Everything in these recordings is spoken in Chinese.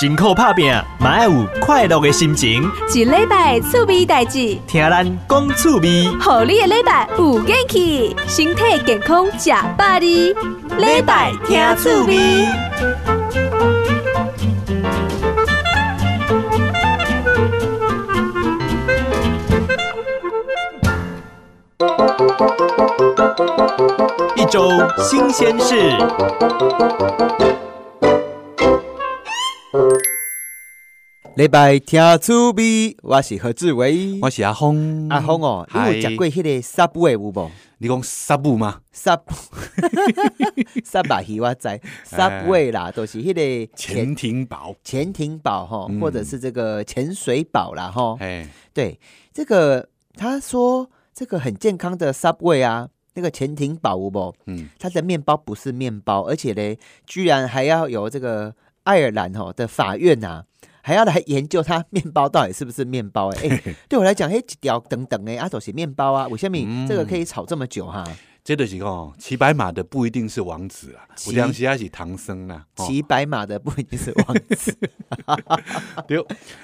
辛苦打拼，嘛要有快乐的心情。一礼拜趣味代志，听咱讲趣味，好你的礼拜有元气，身体健康吃百里。礼拜听趣味。一周新鲜事。礼拜听趣味，我是何志伟。我是阿峰，阿峰哦，你有食过迄个 Subway 有无你讲沙布吗？？Sub Subway 我知 Subway 啦，都、是迄个潜艇堡，潜艇堡哈，嗯或者是这个潜水堡啦哈。哎，对，这个他说这个很健康的 Subway 啊，那个潜艇堡有无？嗯，它的面包不是面包，而且嘞，居然还要有这个爱尔兰哦的法院呐、还要来研究它面包到底是不是面包哎、欸对我来讲，嘿，一条等等哎，阿都是面包啊，为什么嗯这个可以炒这么久哈、这就是哦骑白马的不一定是王子啦，骑有当时还是唐僧啦。哦骑白马的不一定是王子，对，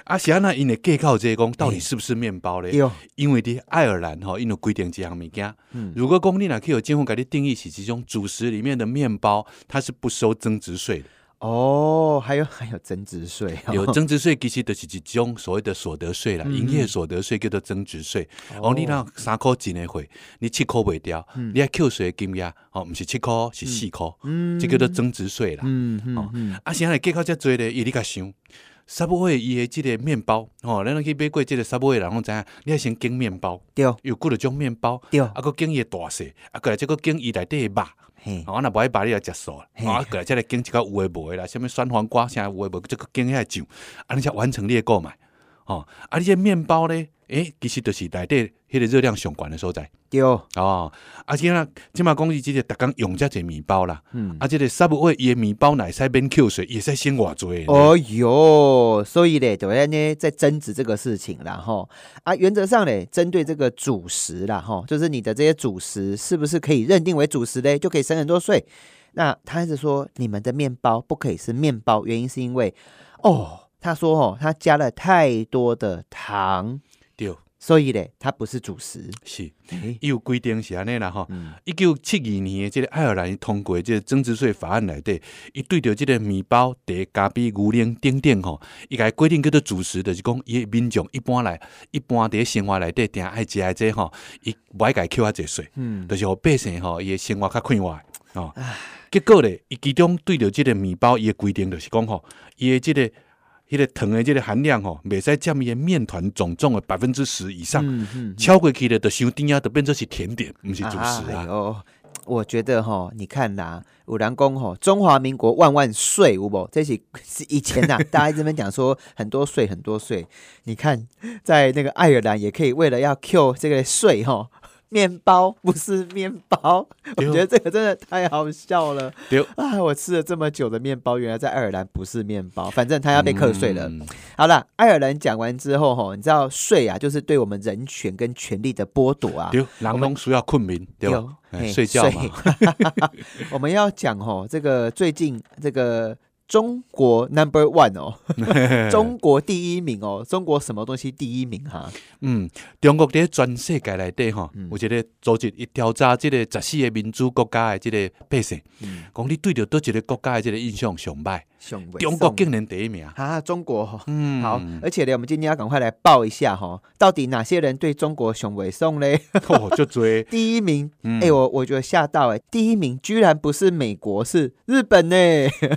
啊是安那因的计较这个讲到底是不是面包咧？哟，因为伫爱尔兰吼，因有规定这样物件。嗯如果讲你若去有政府给你定义是其中主食里面的面包，它是不收增值税的。哦，还有 还有增值税、哦，有增值税其实就是一种所谓的所得税啦，嗯营业所得税叫做增值税。哦，你若三箍钱的货，你七箍袂掉，你还扣税的金额哦，毋是七箍是四箍，嗯。这叫做增值税啦。嗯嗯哦嗯，啊，现在计较遮多咧，伊你甲想。Subway 伊的即个面包，吼、咱去买过即个 Subway，人拢知影，你要先拣面包，对。有几多种面包，对。啊，佮拣伊的大细，啊，过来再佮拣伊内底的肉，嘿，哦，若无爱排你来接受，嘿。啊，过来再来拣一个有诶无诶啦，什物酸黄瓜啥有诶无，这个拣遐酱，啊，你才完成你诶购买，哦，啊，你这面包咧，诶、其实就是内底迄个热量上悬的所在。对，哦，啊，即啊，即马讲伊即个逐工用遮济面包啦，嗯，啊，即个 Subway 伊的面包乃使免扣税，也使先偌济。哦哟，所以咧，就在呢在争执这个事情啦吼啊，原则上咧，针对这个主食啦哈，就是你的这些主食是不是可以认定为主食嘞，就可以省很多税。那他一直说你们的面包不可以是面包，原因是因为哦，他说哦，他加了太多的糖，对，所以咧，它不是主食。是，诶伊有规定是安尼啦吼。嗯一九七二年的即个爱尔兰通过即个增值税法案内底，伊对着即个面包、茶、咖啡、牛奶等等吼，伊甲伊规定叫做主食，就是讲伊的民众一般来一般伫生活内底定爱食的这吼，伊无爱甲伊扣遐济税，嗯，就是互百姓吼伊的生活较快活的哦。结果咧，伊其中对着即个面包伊的规定就是讲吼，伊的即个迄、个糖的即个含量吼，袂使占伊的面团总重的百分之十以上。嗯嗯，超过去了，就伤甜啊，就变成是甜点，毋是主食啊。哎呦，我觉得哈，你看啦，五郎公哈，中华民国万万岁，有无？这是是 以前呐、大家这边讲说很多岁很多岁，你看在那个爱尔兰也可以为了要 Q 这个税哈。面包不是面包，我对觉得这个真的太好笑了对，啊！我吃了这么久的面包，原来在爱尔兰不是面包，反正他要被课税了。嗯好了，爱尔兰讲完之后哈，你知道税啊，就是对我们人权跟权利的剥夺啊。对，人拢需要困眠，对吧？哎嘿睡觉嘛。我们要讲哦，这个最近这个中国 number one 哦，中国第一名哦，中国什么东西第一名哈？嗯，中国伫全世界内底吼嗯，有一个组织一调查即个十四个民主国家的即个百姓，嗯，讲你对着倒一个国家的即个印象上歹，雄伟中国竟然第一名。啊，中国哈。嗯，好，而且呢，我们今天要赶快来报一下哈，到底哪些人对中国雄伟颂嘞？哦，就多。第一名，哎、嗯我我觉得吓到哎、第一名居然不是美国，是日本呢。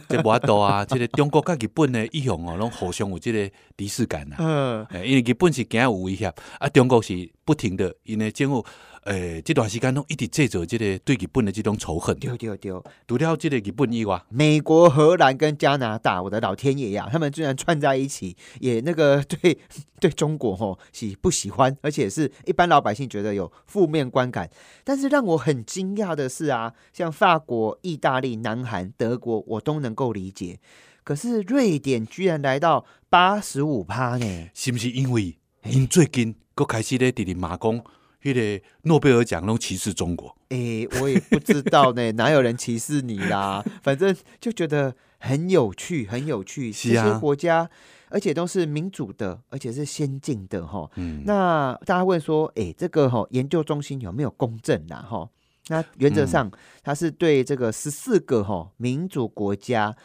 这无法度啊！即个中国甲日本的意向哦，拢互相有即个敌视感啊。嗯，因为日本是惊有威胁，啊，中国是不停的，因为政府诶这段时间拢一直制造这个对日本的这种仇恨。丢丢丢，除了这个日本以外，美国、荷兰跟加拿大，我的老天爷呀，他们居然串在一起，也那个 对对中国吼喜不喜欢，而且是一般老百姓觉得有负面观感。但是让我很惊讶的是啊，像法国、意大利、南韩、德国，我都能够理解，可是瑞典居然来到八十五趴呢？是不是因为因最近佫开始咧伫咧骂讲，迄个诺贝尔奖拢歧视中国？诶，我也不知道呢，哪有人歧视你啦？反正就觉得很有趣，很有趣。这是啊些国家，而且都是民主的，而且是先进的哈。嗯，那大家问说，诶，这个哈研究中心有没有公正啦？哈，那原则上它是对这个十四个哈民主国家。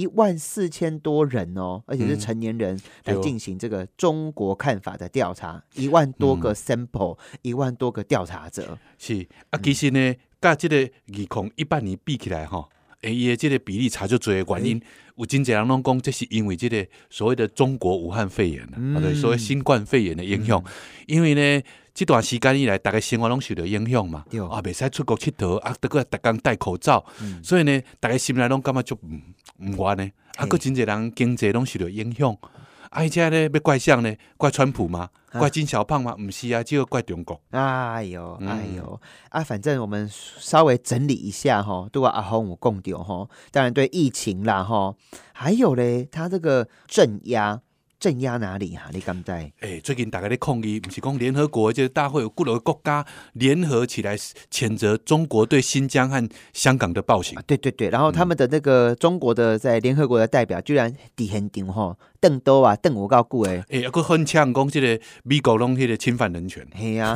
一万四千多人哦，而且是嗯成年人来进行这个中国看法的调查，一万多个 sample，一万多个调查者。是啊，其实呢，甲即个二零一八年比起来吼，诶，伊的即个比例差就多的原因，有真侪人拢讲，这是因为即个所谓的中国武汉肺炎啊，嗯或者所谓新冠肺炎的影响。因为呢，这段时间以来，大家生活拢受到影响嘛，对啊，袂使出国佚佗，啊，得个逐工戴口罩，嗯所以呢，大家心内拢感觉就唔唔愿呢，啊，嘿佫真侪人经济拢受到影响。啊，而且呢，要怪谁呢？怪川普吗？啊怪金小胖吗？毋是啊，只有怪中国。哎呦，嗯哎呦，啊，反正我们稍微整理一下哈，对吧？阿红有共丢哈，当然对疫情啦哈，还有嘞，他这个镇压，镇压哪里哈、啊？你敢在？诶、最近大家咧抗议，不是讲联合国就是大会有各个国家联合起来谴责中国对新疆和香港的暴行啊。对对对，然后他们的那个中国的在联合国的代表，居然底很顶哈，邓多啊，邓我告顾诶，诶、欸，佫很呛讲即个美国拢迄个侵犯人权。嘿啊、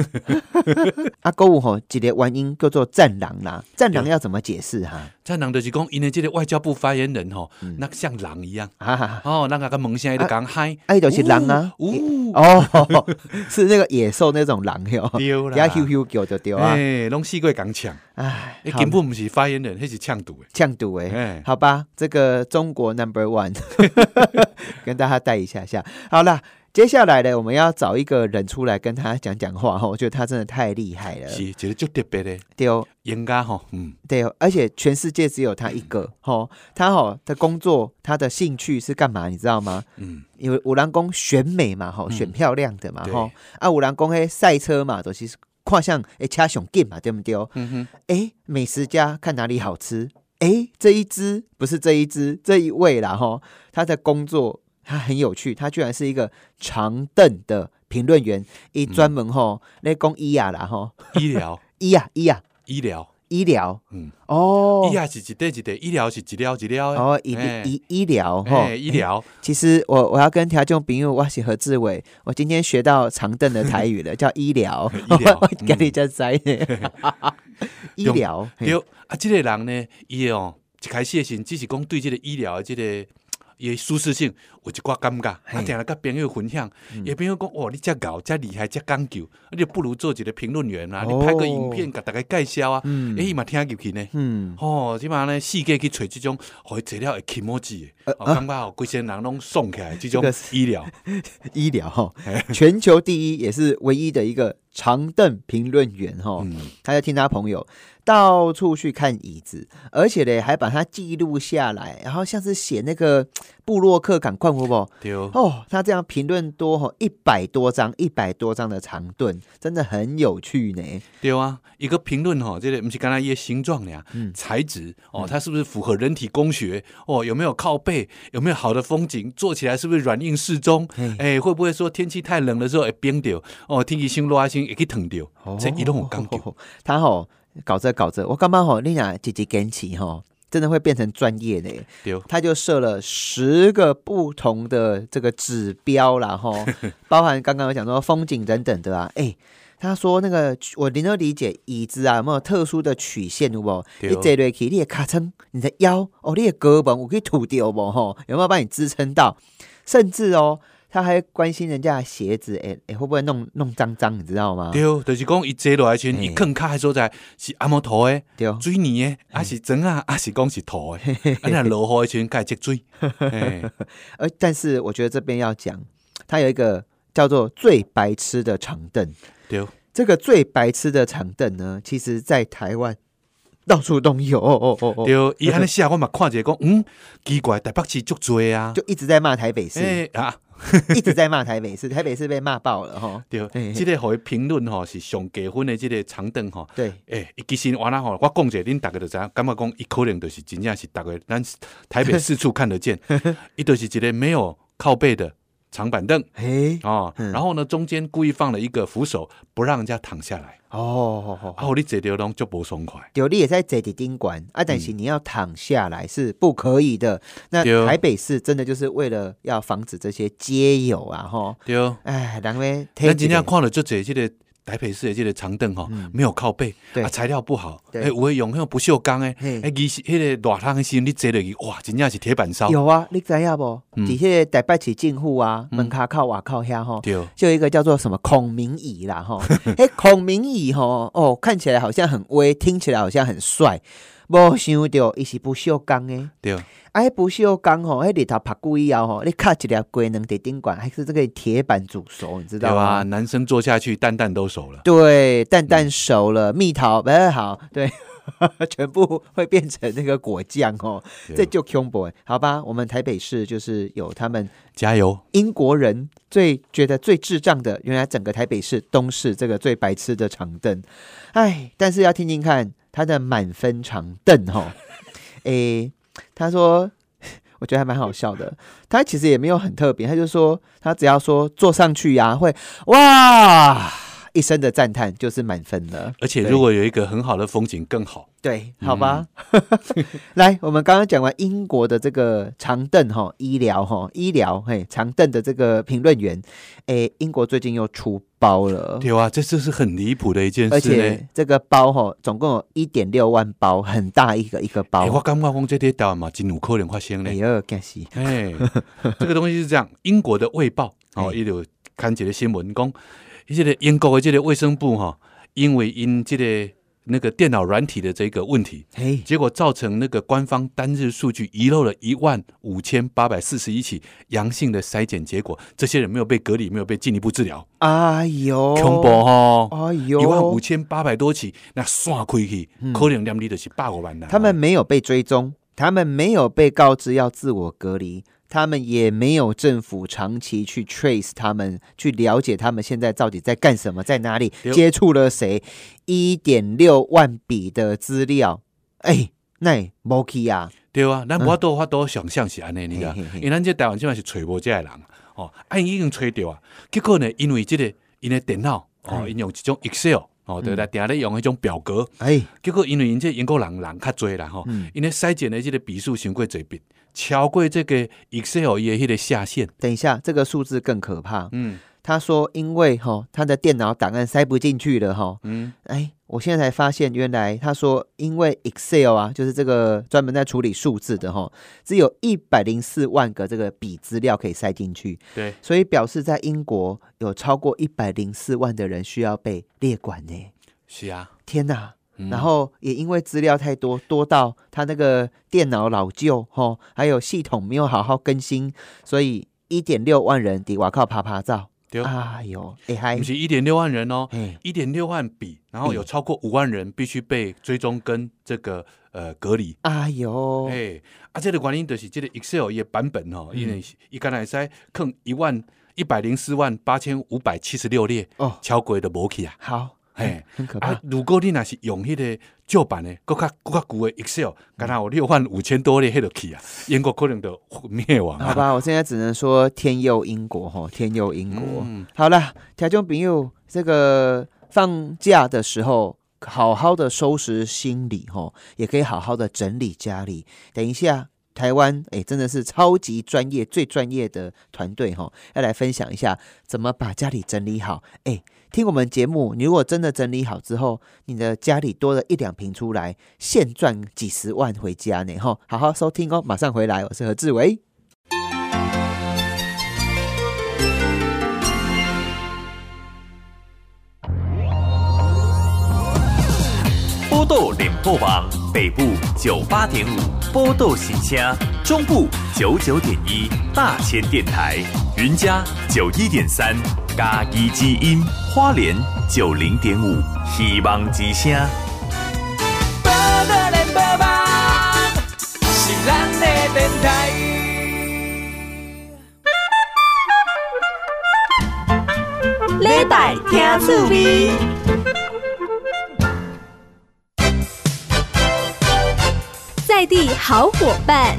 啊，购物吼，一个原因叫做战狼啦，战狼要怎么解释哈？战狼就是讲，因为即个外交部发言人吼，嗯。那像狼一样。哈哈哈，哦，那个个门声伊就讲嗨，哎，就是狼啊，呜，哦，是那个野兽那种狼哟，丢啦，加 QQ 狗就丢啊，诶，拢四个讲呛，哎，诶，根本不是发言人，迄是呛赌诶。呛赌哎，诶，好吧，这个中国 Number One，跟大家带一下下。好啦，接下来呢，我们要找一个人出来跟他讲讲话哈，我觉得他真的太厉害了，是一个足特别的对哦，演家哈，嗯，对哦，而且全世界只有他一个哈，他哈的工作，他的兴趣是干嘛？你知道吗？嗯，因为五郎公选美嘛，哈，嗯选漂亮的嘛，对哈，啊，五郎公嘿赛车嘛，都、是跨项诶掐熊劲嘛，对不对？嗯哼，哎，美食家看哪里好吃？哎，这一只不是这一只，这一位啦哈。他的工作他很有趣，他居然是一个长凳的评论员，一专门吼那讲医啊啦吼，医疗，医啊医啊医疗，医疗嗯，哦医啊是一对一对，医疗是一疗一了的。哦医哎医医疗哈哎，医。疗，其实我我要跟条众朋友，我是何志伟，我今天学到长凳的台语了，叫医疗，医疗我给你加塞医疗，嘿对啊，这、个人呢，伊哦一开始的时候只是讲对这个医疗的这、个也舒适性有一寡感觉，嘿啊，定来甲朋友分享，也朋友讲哇，你遮搞遮厉害遮讲究，啊，你不如做一个评论员啊，你拍个影片甲大家介绍啊，嗯诶、伊嘛听入去呢。嗯，哦，即码呢，世界去找即种，互伊坐了会起毛子的，呃哦，感觉哦，规身人拢爽起来，即种这个是医疗，医疗哈，全球第一也是唯一的一个长凳评论员哈。嗯，他就听他朋友到处去看椅子，而且呢还把它记录下来，然后像是写那个布洛克赶快不不对，哦，他这样评论多哈一百多张，一百多张的长盾，真的很有趣呢。对啊，一个评论吼，这个不是刚才一些形状呀，嗯材质哦，它是不是符合人体工学？哦，有没有靠背？有没有好的风景？做起来是不是软硬适中？嘿哎，会不会说天气太冷的时候会冰掉？哦，天气心热心也可以疼掉，这一拢有讲究。哦他吼搞着搞着，我刚刚吼你俩姐姐跟起吼，真的会变成专业的耶。对，他就设了十个不同的这个指标啦，哈，包含刚刚有讲说风景等等的啊，哎、他说那个我能够理解椅子啊有没有特殊的曲线有无？对你坐落去，你的卡撑，你的腰哦，你的胳膊我可以吐掉不吼？有没有帮你支撑到？甚至哦，他还关心人家的鞋子，哎、哎、会不会弄弄脏脏，你知道吗？对，就是讲伊坐落来时阵，嘿伊坑卡的所在是阿摩土的、对，水泥的，还是砖啊，还是讲是土的？啊，那落雨的时阵，该积水。嘿而但是我觉得这边要讲，他有一个叫做最白痴的长凳。对，这个最白痴的长凳呢，其实在台湾到处都有，哦哦哦哦对，伊安尼写，我嘛看者讲，嗯，奇怪，台北市足多啊。就一直在骂台北市，诶、啊，一直在骂台北市，台北市被骂爆了吼。对，嘿即、个互伊评论吼是上加分的即个长凳吼。对，诶、伊其实完了吼，我讲者，恁逐个就知影，感觉讲伊可能就是真正是逐个咱台北四处看得见，伊就是一个没有靠背的长板凳。哎，哦，嗯。然后呢中间故意放了一个扶手，不让人家躺下来，哦，好好然后你坐掉拢就不松快。有你也在这里宾馆啊，但是你要躺下来是不可以的。那台北市真的就是为了要防止这些街友啊，哈，对哦，哎，人们咱今天看了就这这个台北市的这个长凳哈嗯，没有靠背，对。啊材料不好，对。哎，有的用那个不锈钢诶，嘿。哎，其实迄个热汤的时候你坐落去，哇，真正是铁板烧。有啊，你知影不？嗯。底下台北市政府啊，嗯。门卡靠瓦靠遐吼，就一个叫做什么孔明椅啦，吼，哎，孔明椅吼，哦，看起来好像很威，听起来好像很帅，无想到伊是不锈钢诶。对，啊，迄不锈钢吼，迄里头拍久以后吼，你卡一粒龟能伫顶管，还是这个铁板煮熟，你知道对啊，吗？男生坐下去蛋蛋都熟了。对，蛋蛋熟了，蜜桃不是好，对，全部会变成那个果酱哦，这对就恐怖欸好吧？我们台北市就是有他们加油！英国人最觉得最智障的，原来整个台北市东市这个最白痴的长凳，哎，但是要听听看他的满分长凳哦，诶，他说。我觉得还蛮好笑的，他其实也没有很特别，他就说他只要说坐上去呀、会哇一声的赞叹就是满分了。而且如果有一个很好的风景更好。对，好吧。来，我们刚刚讲完英国的这个长凳哈，医疗哈，医疗嘿，长凳的这个评论员，诶，英国最近又出包了。对啊，这这是很离谱的一件事而。且这个包哈，总共有一点六万包，很大一个一个包哎，。我刚刚讲这些台湾嘛，真有可能发生呢。哎呦，干死！哎，这个东西是这样，英国的《卫报》哦，哎伊有看一个新闻讲，伊这个英国的这个卫生部哈、因为因这个那个电脑软体的这个问题，嘿，结果造成那个官方单日数据遗漏了一万五千八百四十一起阳性的筛检结果，这些人没有被隔离，没有被进一步治疗，哎呦，恐怖哦！哎呦，一万五千八百多起，那算开去，可能量力的是百五万人。嗯他们没有被追踪，他们没有被告知要自我隔离，他们也没有政府长期去 trace 他们，去了解他们现在到底在干什么，在哪里接触了谁，一点六万笔的资料，哎，那 o k 啊，对啊，咱无法度法度想象是安尼，你知道？嘿嘿嘿。因为咱这台湾即嘛是揣无这个人哦，啊，已经揣着啊，结果呢，因为这个因的电脑哦，嗯。因用一种 Excel 哦，对啦定咧用迄种表格，哎，结果因为因这英国人人较侪啦吼嗯，因咧筛检的这个笔数伤过侪笔，超过这个 Excel 伊的迄个下限，等一下，这个数字更可怕。嗯他说，因为哈他的电脑档案塞不进去了哈，嗯，哎，我现在才发现，原来他说，因为 Excel 啊，就是这个专门在处理数字的哈，只有一百零四万个这个笔资料可以塞进去，对，所以表示在英国有超过一百零四万的人需要被列管呢。是啊，天哪！嗯。然后也因为资料太多，多到他那个电脑老旧哈，还有系统没有好好更新，所以一点六万人抵瓦靠爬爬照。对，哎呦，哎嗨。不，是一点六万人哦，哎，一点六万笔，然后有超过五万人必须被追踪跟这个呃隔离。哎呦，哎，啊，这个原因就是这个 Excel 伊的版本哦，嗯。因为伊敢若会使坑一万一百零四万八千五百七十六列，哦，超过的无去啊。好，嘿，很可怕啊，。如果你若是用迄个旧版的，搁较搁较旧的 Excel，敢若有六万五千多的，迄就去啊，英国可能就灭亡啊。好吧，我现在只能说天佑英国哈，天佑英国。嗯好了，听众朋友，这个放假的时候，好好的收拾心理哈，也可以好好的整理家里。等一下。台湾哎，真的是超级专业、最专业的团队哈，要来分享一下怎么把家里整理好。哎，听我们节目，你如果真的整理好之后，你的家里多了一两瓶出来，现赚几十万回家呢哈！好好收听哦，马上回来，我是何志伟。豆联播网北部九八点五，波豆喜车中部九九点一，大千电台云嘉九一点三，嘉义之音花莲九零点五，希望之声。报道联播网是咱的电台。礼拜听趣味。在地好伙伴，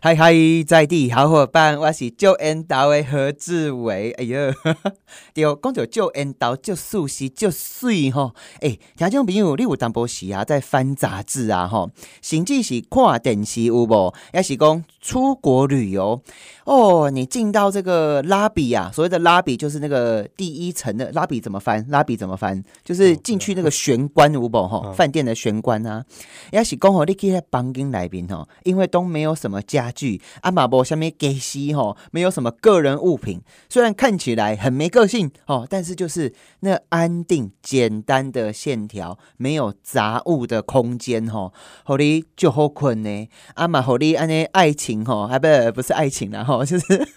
嗨嗨，在地好伙伴，我是救恩岛的何志伟。哎哟，对，讲到救恩岛，就熟悉，就水吼。哎，听众朋友，你有淡薄时啊，在翻杂志啊，吼，甚至是看电视有无？也是讲出国旅游哦。你进到这个拉比啊，所谓的拉比就是那个第一层的拉比，怎么翻？拉比怎么翻？就是进去那个玄关有无？吼，饭店的玄关啊。也是讲吼，你去在房间内面吼，因为都没有什么家具，啊嘛无下面给西吼，没有什么个人物品，虽然看起来很没个性哦，但是就是那安定简单的线条，没有杂物的空间吼，好你就好困呢，啊嘛好你安尼爱情吼，还不不是爱情啦吼，就是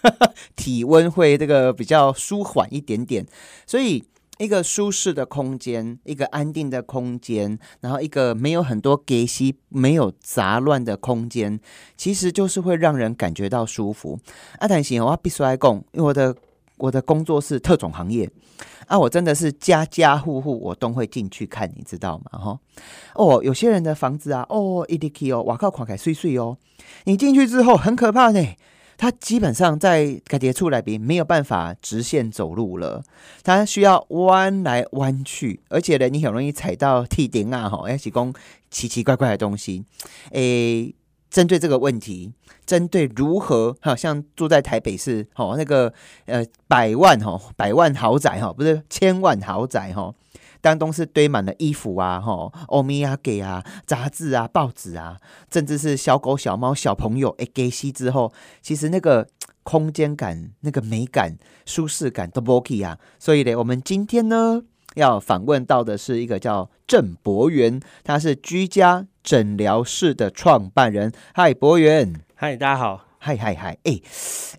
体温会这个比较舒缓一点点，所以。一个舒适的空间，一个安定的空间，然后一个没有很多隔息、没有杂乱的空间，其实就是会让人感觉到舒服。阿坦行，我必须来讲，因为我的我的工作是特种行业啊，我真的是家家户户我都会进去看，你知道吗？哈哦，有些人的房子啊，哦，一滴 key 哦，瓦靠垮开碎碎哦，你进去之后很可怕呢。它基本上在改叠处来边没有办法直线走路了，它需要弯来弯去，而且呢，你很容易踩到梯顶啊，吼，而且讲奇奇怪怪的东西。诶，针对这个问题，针对如何，好像住在台北市，吼，那个呃百万吼，百万豪宅哈，不是千万豪宅哈。当中是堆满了衣服啊，吼，欧米亚给啊，杂志啊，报纸啊，甚至是小狗、小猫、小朋友，哎，给吸之后，其实那个空间感、那个美感、舒适感都不 OK 啊。所以呢，我们今天呢要访问到的是一个叫郑博元，他是居家诊疗室的创办人。嗨，博元，嗨，大家好，嗨嗨嗨，哎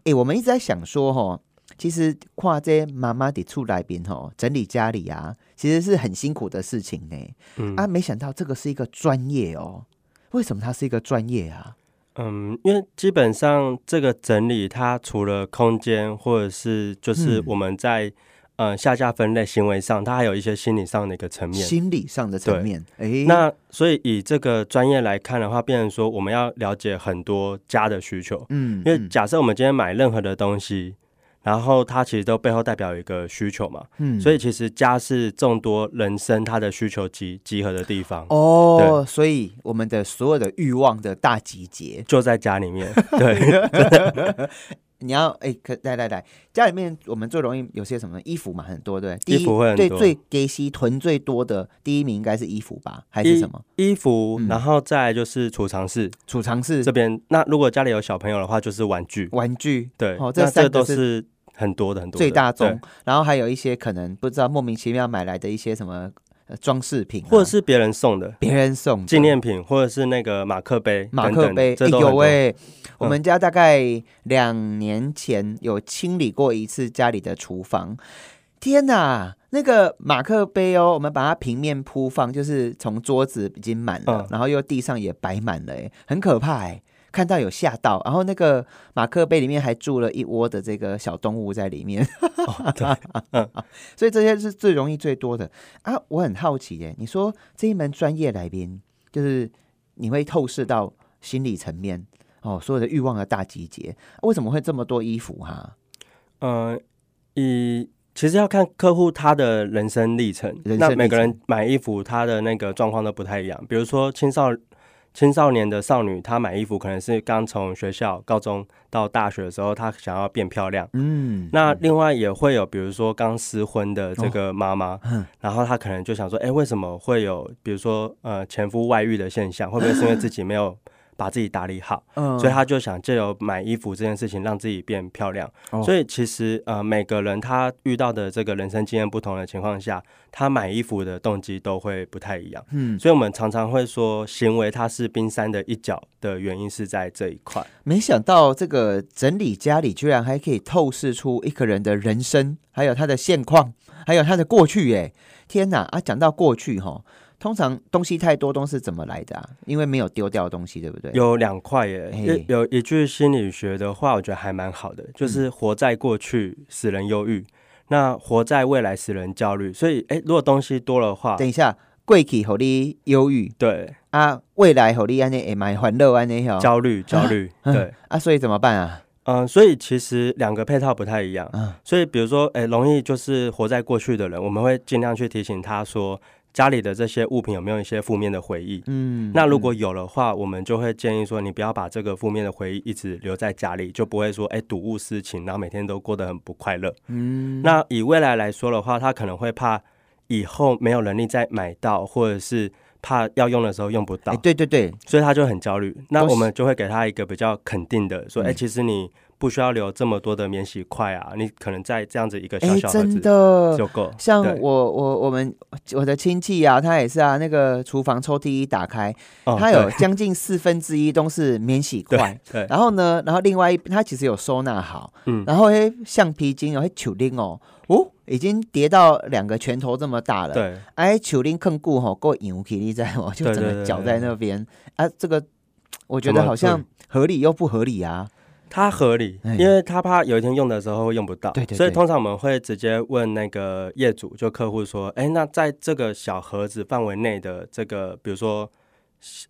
哎，我们一直在想说，哈。其实跨这妈妈的出来边吼，整理家里啊，其实是很辛苦的事情呢。嗯啊，没想到这个是一个专业哦。为什么它是一个专业啊？嗯，因为基本上这个整理，它除了空间，或者是就是我们在呃下架分类行为上，它还有一些心理上的一个层面。心理上的层面，哎，那所以以这个专业来看的话，变成说我们要了解很多家的需求。嗯，因为假设我们今天买任何的东西。然后它其实都背后代表一个需求嘛，嗯，所以其实家是众多人生他的需求集集合的地方哦，所以我们的所有的欲望的大集结就在家里面，对。你要哎，可来来来，家里面我们最容易有些什么衣服嘛，很多对，衣服会很多。最给西囤最多的第一名应该是衣服吧，还是什么？衣服，然后再就是储藏室，储藏室这边。那如果家里有小朋友的话，就是玩具，玩具。对，哦，这这都是很多的很多最大宗。然后还有一些可能不知道莫名其妙买来的一些什么。装饰品，或者是别人送的，别人送纪念品，或者是那个马克杯，马克杯有哎。我们家大概两年前有清理过一次家里的厨房，天哪，那个马克杯哦，我们把它平面铺放，就是从桌子已经满了，然后又地上也摆满了，哎，很可怕哎。看到有吓到，然后那个马克杯里面还住了一窝的这个小动物在里面，所以这些是最容易最多的啊！我很好奇耶，你说这一门专业来宾，就是你会透视到心理层面哦，所有的欲望的大集结，为什么会这么多衣服哈？呃，以其实要看客户他的人生历程，那每个人买衣服他的那个状况都不太一样，比如说青少。青少年的少女，她买衣服可能是刚从学校、高中到大学的时候，她想要变漂亮。嗯，那另外也会有，比如说刚失婚的这个妈妈，然后她可能就想说，哎，为什么会有，比如说呃前夫外遇的现象？会不会是因为自己没有？把自己打理好，所以他就想借由买衣服这件事情让自己变漂亮。所以其实呃，每个人他遇到的这个人生经验不同的情况下，他买衣服的动机都会不太一样。嗯，所以我们常常会说，行为它是冰山的一角的原因是在这一块。没想到这个整理家里居然还可以透视出一个人的人生，还有他的现况，还有他的过去。耶！天哪啊！讲到过去哈。通常东西太多，都是怎么来的啊？因为没有丢掉东西，对不对？有两块耶，有一句心理学的话，我觉得还蛮好的，就是活在过去使人忧郁，那活在未来使人焦虑。所以，哎，如果东西多的话，等一下，过去互你忧郁，对啊，未来和你安尼也蛮欢乐安尼吼，焦虑焦虑，对啊，所以怎么办啊？嗯，所以其实两个配套不太一样。嗯所以比如说，诶，容易就是活在过去的人，我们会尽量去提醒他说，家里的这些物品有没有一些负面的回忆。嗯，那如果有的话，我们就会建议说，你不要把这个负面的回忆一直留在家里，就不会说，哎，睹物思情，然后每天都过得很不快乐。嗯，那以未来来说的话，他可能会怕以后没有能力再买到，或者是怕要用的时候用不到哎，，对对对，所以他就很焦虑。那我们就会给他一个比较肯定的，说，嗯哎、其实你不需要留这么多的免洗块啊，你可能在这样子一个小哎，小盒真子的就够。像我我我们我的亲戚啊，他也是啊，那个厨房抽屉一打开，哦他有对将近四分之一都是免洗块。对，然后呢，然后另外一他其实有收纳好，嗯然后诶橡皮筋哦，嘿球钉哦，哦，已经叠到两个拳头这么大了。，对哎，球钉更固吼，够硬起你知道吗？就整个绞在那边啊，这个我觉得好像合理又不合理啊。他合理哎，因为他怕有一天用的时候会用不到，对对对所以通常我们会直接问那个业主，就客户说，哎、那在这个小盒子范围内的这个，比如说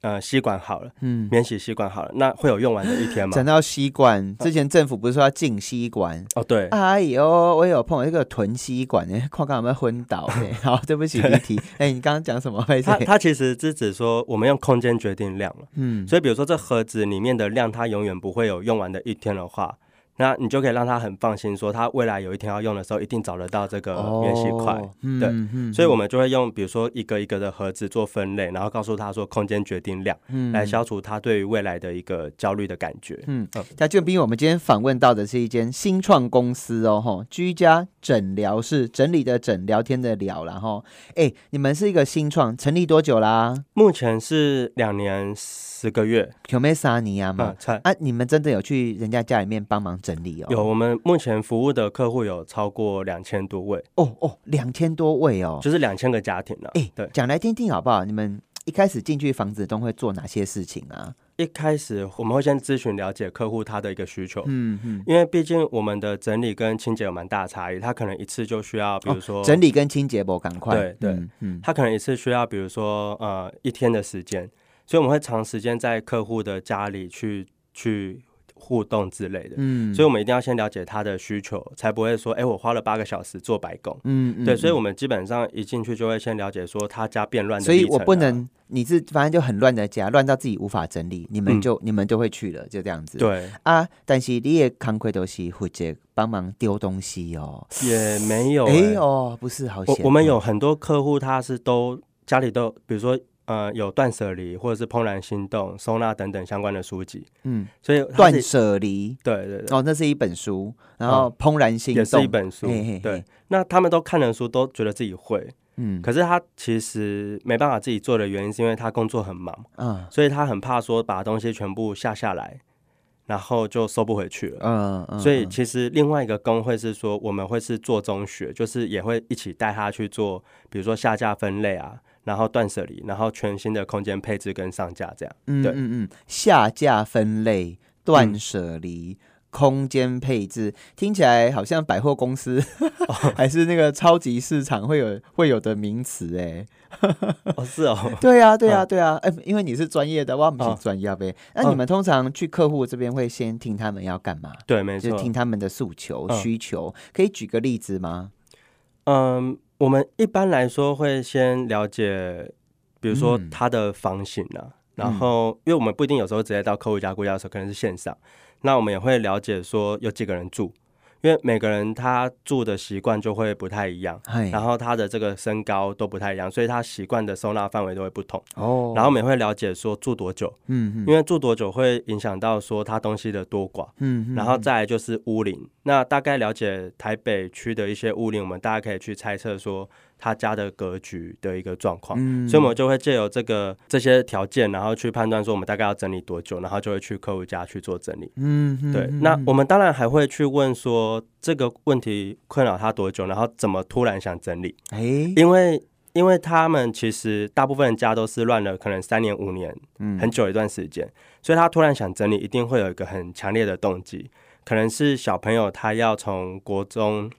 呃吸管好了，嗯，免洗吸管好了，那会有用完的一天吗讲？到吸管，之前政府不是说要禁吸管？哦，对，哎呦，我有碰到一个囤吸管哎，看看有没有昏倒呢。好，对不起，离题。哎，你刚刚讲什么？拍谁它它其实是指说我们用空间决定量了。嗯，所以比如说这盒子里面的量，它永远不会有用完的一天的话，那你就可以让他很放心，说他未来有一天要用的时候，一定找得到这个免洗块。对嗯所以，我们就会用比如说一个一个的盒子做分类，然后告诉他说空间决定量，嗯来消除他对于未来的一个焦虑的感觉。嗯嗯，那就因为我们今天访问到的是一间新创公司哦，吼，居家诊疗室，整理的诊，聊天的聊然后，哎，你们是一个新创，成立多久啦？目前是两年十个月，有没萨尼亚嘛嗯，？才啊，你们真的有去人家家里面帮忙整理哦？有我们目前服务的客户有超过两千多位，哦哦，两千多位哦。就是两千个家庭了。哎，对，讲来听听好不好？你们一开始进去房子都会做哪些事情啊？一开始我们会先咨询了解客户他的一个需求，嗯嗯，因为毕竟我们的整理跟清洁有蛮大差异，他可能一次就需要，比如说、哦整理跟清洁不赶快，对对嗯嗯他可能一次需要，比如说呃一天的时间，所以我们会长时间在客户的家里去去互动之类的，嗯所以我们一定要先了解他的需求，才不会说，哎、我花了八个小时做白工。嗯嗯对，所以我们们基本上一进去就会先了解说他家变乱的、所以我不能，你是反正就很乱的家，乱到自己无法整理，你们嗯就、你们就会去了，就这样子。对，啊，但是你也康亏都是负责帮忙丢东西哦。也没有、哎、欸哦，不是好险。我我们有很多客户，他是都家里都，比如说呃有断舍离或者是怦然心动、收纳等等相关的书籍，嗯所以它断舍离对对对，哦，那是一本书，然后嗯怦然心动也是一本书嘿嘿嘿。对，那他们都看了书，都觉得自己会，嗯可是他其实没办法自己做的原因，是因为他工作很忙，嗯所以他很怕说把东西全部下下来，然后就收不回去了。嗯嗯，所以嗯其实另外一个工会是说，我们会是做中学，就是也会一起带他去做，比如说下架分类啊，然后断舍离，然后全新的空间配置跟上架这样。对嗯嗯嗯，下架分类、断嗯舍离、空间配置，听起来好像百货公司 还是那个超级市场会有会有的名词哎。哦，是哦，对啊，对啊，嗯对啊，哎、因为你是专业的，我不是哦专业呗。那你嗯们通常去客户这边会先听他们要干嘛？对，没错就是。听他们的诉求、嗯需求，可以举个例子吗？嗯，我们一般来说会先了解，比如说嗯。他的房型啊，然嗯后因为我们不一定有时候直接到客户家估价的时候，可能是线上，那我们也会了解说有几个人住，因为每个人他住的习惯就会不太一样。然后他的这个身高都不太一样，所以他习惯的收纳范围都会不同。哦，然后我们也会了解说住多久，嗯嗯因为住多久会影响到说他东西的多寡。嗯然后再来就是屋龄，那大概了解台北区的一些屋龄，我们大家可以去猜测说他家的格局的一个状况。嗯。所以，我们就会借由这个这些条件，然后去判断说我们大概要整理多久，然后就会去客户家去做整理。嗯嗯对，那我们当然还会去问说这个问题困扰他多久，然后怎么突然想整理，哎，因为因为他们其实大部分人家都是乱了，可能三年五年，嗯。很久一段时间，所以他突然想整理，一定会有一个很强烈的动机，可能是小朋友他要从国中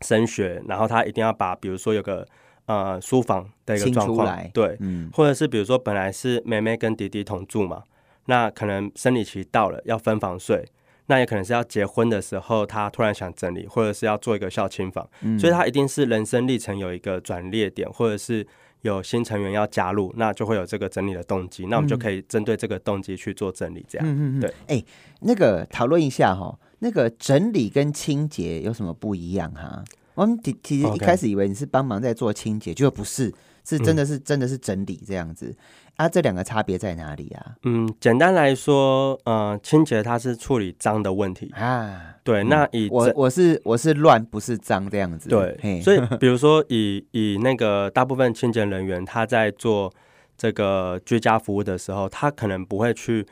升学，然后他一定要把比如说有个呃书房的一个状况，对，嗯，或者是比如说本来是妹妹跟弟弟同住嘛，那可能生理期到了要分房睡，那也可能是要结婚的时候他突然想整理，或者是要做一个孝亲房，所以他一定是人生历程有一个转捩点，或者是有新成员要加入，那就会有这个整理的动机，那我们就可以针对这个动机去做整理，这样，嗯嗯对，哎，那个讨论一下哈，那个整理跟清洁有什么不一样哈？我们其其实一开始以为你是帮忙在做清洁，就不是，是真的是真的是整理这样子啊？这两个差别在哪里啊？嗯，简单来说，呃，清洁它是处理脏的问题啊。对，那以我我是我是乱，不是脏这样子。对，所以比如说以以那个大部分清洁人员他在做这个居家服务的时候，他可能不会去。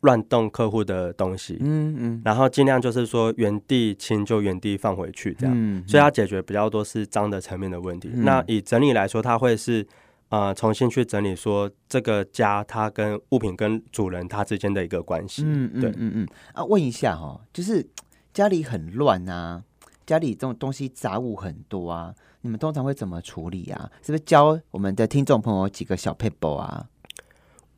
乱动客户的东西，嗯嗯，然后尽量就是说原地清就原地放回去，这样，所以它解决比较多是脏的层面的问题。那以整理来说，它会是呃重新去整理说这个家它跟物品跟主人它之间的一个关系。嗯嗯嗯嗯啊，问一下哈，就是家里很乱啊，家里这种东西杂物很多啊，你们通常会怎么处理啊？是不是教我们的听众朋友几个小 paper 啊？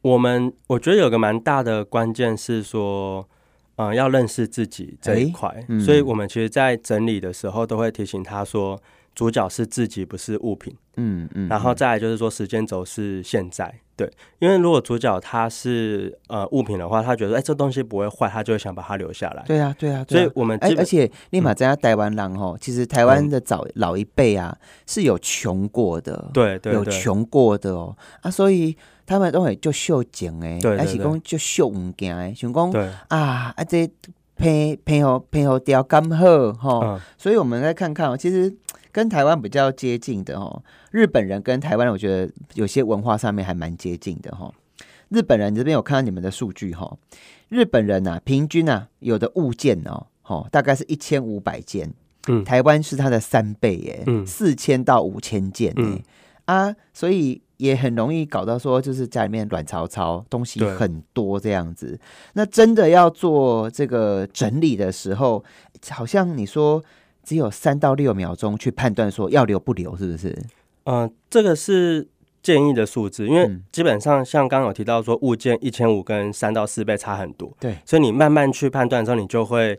我们我觉得有个蛮大的关键是说，嗯，要认识自己这一块，所以我们其实，在整理的时候都会提醒他说，主角是自己，不是物品。嗯嗯，然后再来就是说，时间轴是现在。对，因为如果主角他是呃物品的话，他觉得哎这东西不会坏，他就会想把它留下来。对啊，对啊，所以我们而且立马在台湾人哦，其实台湾的早老一辈啊是有穷过的，对对，有穷过的哦啊，所以。他们都会就秀景诶，还是讲就秀物件诶，想讲啊啊这配配合配合调刚好哈，所以我们来看看哦，其实跟台湾比较接近的哦，日本人跟台湾人，我觉得有些文化上面还蛮接近的哈。日本人这边有看到你们的数据哈，日本人呐，平均呐有的物件哦，哈，大概是一千五百件，嗯，台湾是它的三倍耶，嗯，四千到五千件嗯。啊，所以。也很容易搞到说，就是家里面乱糟糟，东西很多这样子。那真的要做这个整理的时候，好像你说只有三到六秒钟去判断说要留不留，是不是？嗯，这个是建议的数字，因为基本上像刚刚有提到说物件一千五跟三到四倍差很多，对，所以你慢慢去判断的时候，你就会。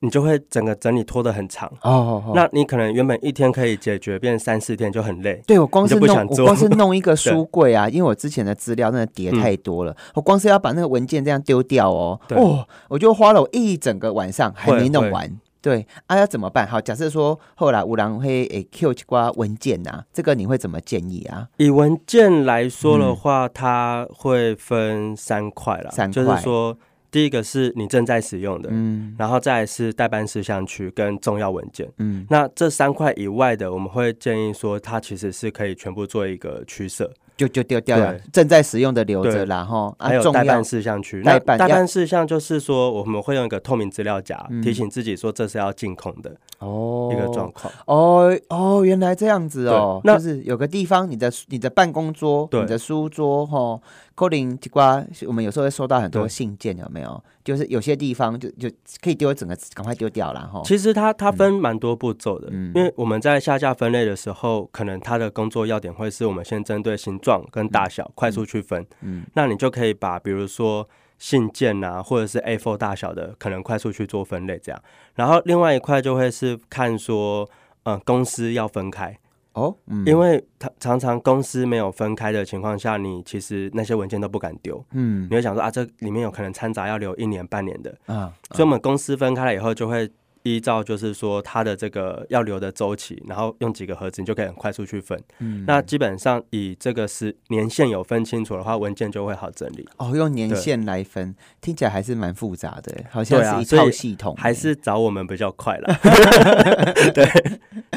你就会整个整理拖得很长哦，那你可能原本一天可以解决，变三四天就很累。对我光是弄，我光是弄一个书柜啊，因为我之前的资料那个叠太多了，我光是要把那个文件这样丢掉哦，哦，我就花了我一整个晚上还没弄完。对，啊，要怎么办？好，假设说后来五郎会诶 Q 几挂文件呐，这个你会怎么建议啊？以文件来说的话，它会分三块了，三块，就是说。第一个是你正在使用的，嗯，然后再是代办事项区跟重要文件，嗯，那这三块以外的，我们会建议说，它其实是可以全部做一个取舍。就就丢掉了，正在使用的留着啦，哈。还有代办事项区，代办代办事项就是说，我们会用一个透明资料夹提醒自己说，这是要进空的哦，一个状况。哦哦，原来这样子哦，那就是有个地方，你的你的办公桌、你的书桌，哈，扣零几挂，我们有时候会收到很多信件，有没有？就是有些地方就就可以丢整个，赶快丢掉了哈。其实它它分蛮多步骤的，因为我们在下架分类的时候，可能它的工作要点会是我们先针对形状跟大小快速区分。嗯，那你就可以把比如说信件啊，或者是 A4 大小的，可能快速去做分类这样。然后另外一块就会是看说，嗯，公司要分开。哦，因为他常常公司没有分开的情况下，你其实那些文件都不敢丢。嗯，你会想说啊，这里面有可能掺杂要留一年半年的啊，所以我们公司分开了以后，就会依照就是说它的这个要留的周期，然后用几个盒子，你就可以很快速去分。嗯，那基本上以这个是年限有分清楚的话，文件就会好整理。哦，用年限来分，听起来还是蛮复杂的，好像是一套系统，还是找我们比较快了。对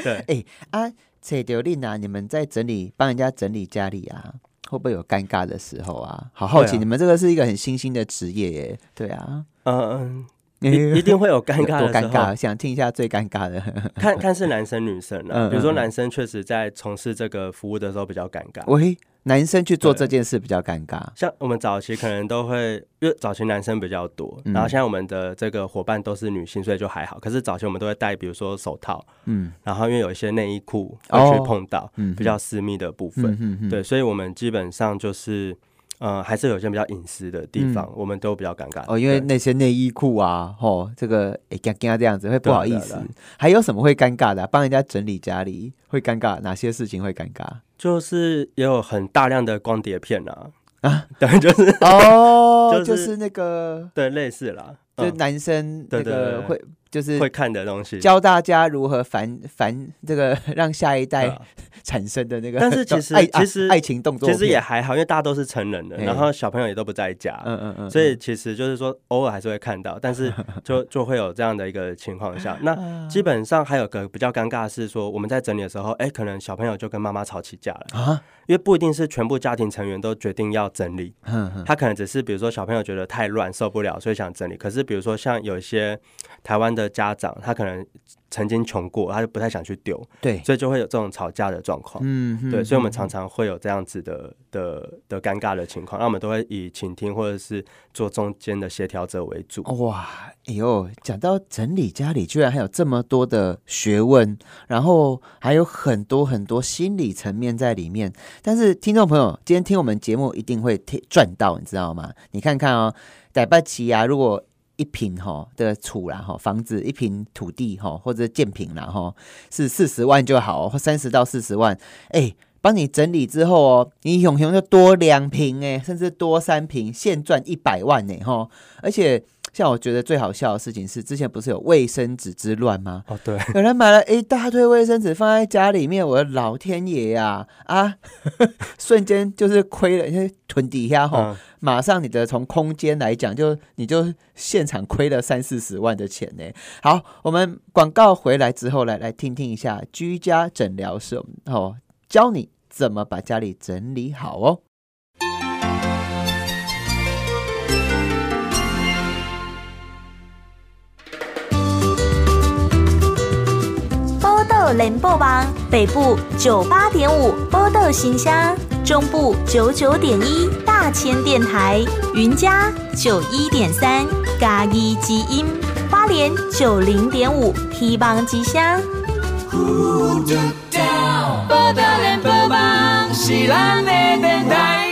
对，哎啊。切丢令啊！你们在整理帮人家整理家里啊，会不会有尴尬的时候啊？好好奇，你们这个是一个很新兴的职业耶，对啊，嗯，一 一定会有尴尬的尴尬，想听一下最尴尬的，看看是男生女生啊。比如说男生确实在从事这个服务的时候比较尴尬，喂，男生去做这件事比较尴尬。像我们早期可能都会，因为早期男生比较多，嗯。然后现在我们的这个伙伴都是女性，所以就还好。可是早期我们都会戴，比如说手套，嗯。然后因为有一些内衣裤哦。会去碰到嗯，比较私密的部分，对，所以我们基本上就是，呃，还是有些比较隐私的地方，我们都比较尴尬。哦，因为那些内衣裤啊，吼，这个哎，尴尬这样子会不好意思。还有什么会尴尬的啊、帮人家整理家里会尴尬，哪些事情会尴尬？就是也有很大量的光碟片啊，啊，对，就是哦，就是就是那个，对类似啦，嗯就男生那个会就是会看的东西。教大家如何繁繁这个 让下一代啊。产生的那个，但是其实爱其实爱情动作其实也还好，因为大家都是成人的，然后小朋友也都不在家，嗯嗯嗯，所以其实就是说偶尔还是会看到，但是 就就会有这样的一个情况下。那基本上还有个比较尴尬的是说，我们在整理的时候，哎，可能小朋友就跟妈妈吵起架了，啊，因为不一定是全部家庭成员都决定要整理，他可能只是比如说小朋友觉得太乱受不了，所以想整理。可是比如说像有一些台湾的家长，他可能曾经穷过，他就不太想去丢，对，所以就会有这种吵架的状况。嗯嗯对，所以我们嗯常常会有这样子的的的尴尬的情况，那我们都会以倾听或者是做中间的协调者为主。哇，哎呦，讲到整理家里，居然还有这么多的学问，然后还有很多很多心理层面在里面。但是听众朋友，今天听我们节目一定会听赚到，你知道吗？你看看哦，逮拜奇啊，如果一平哈的厝啦哈，房子一平土地哈，或者建平啦哈，是四十万就好，或三十到四十万，哎。帮你整理之后哦，你永永就多两平哎，甚至多三平，现赚一百万呢哈！而且像我觉得最好笑的事情是，之前不是有卫生纸之乱吗？哦，对，有人买了一大堆卫生纸放在家里面，我的老天爷呀啊！瞬间就是亏了，因为囤底下吼，嗯，马上你的从空间来讲，就你就现场亏了三四十万的钱呢。好，我们广告回来之后来来听听一下居家诊疗室哦，教你怎么把家里整理好哦。联播网北部九八点五波豆新乡，中部九九点一大千电台，云嘉九一点三嘉义之音，花莲九零点五希望之乡。报道联播网是咱的电台。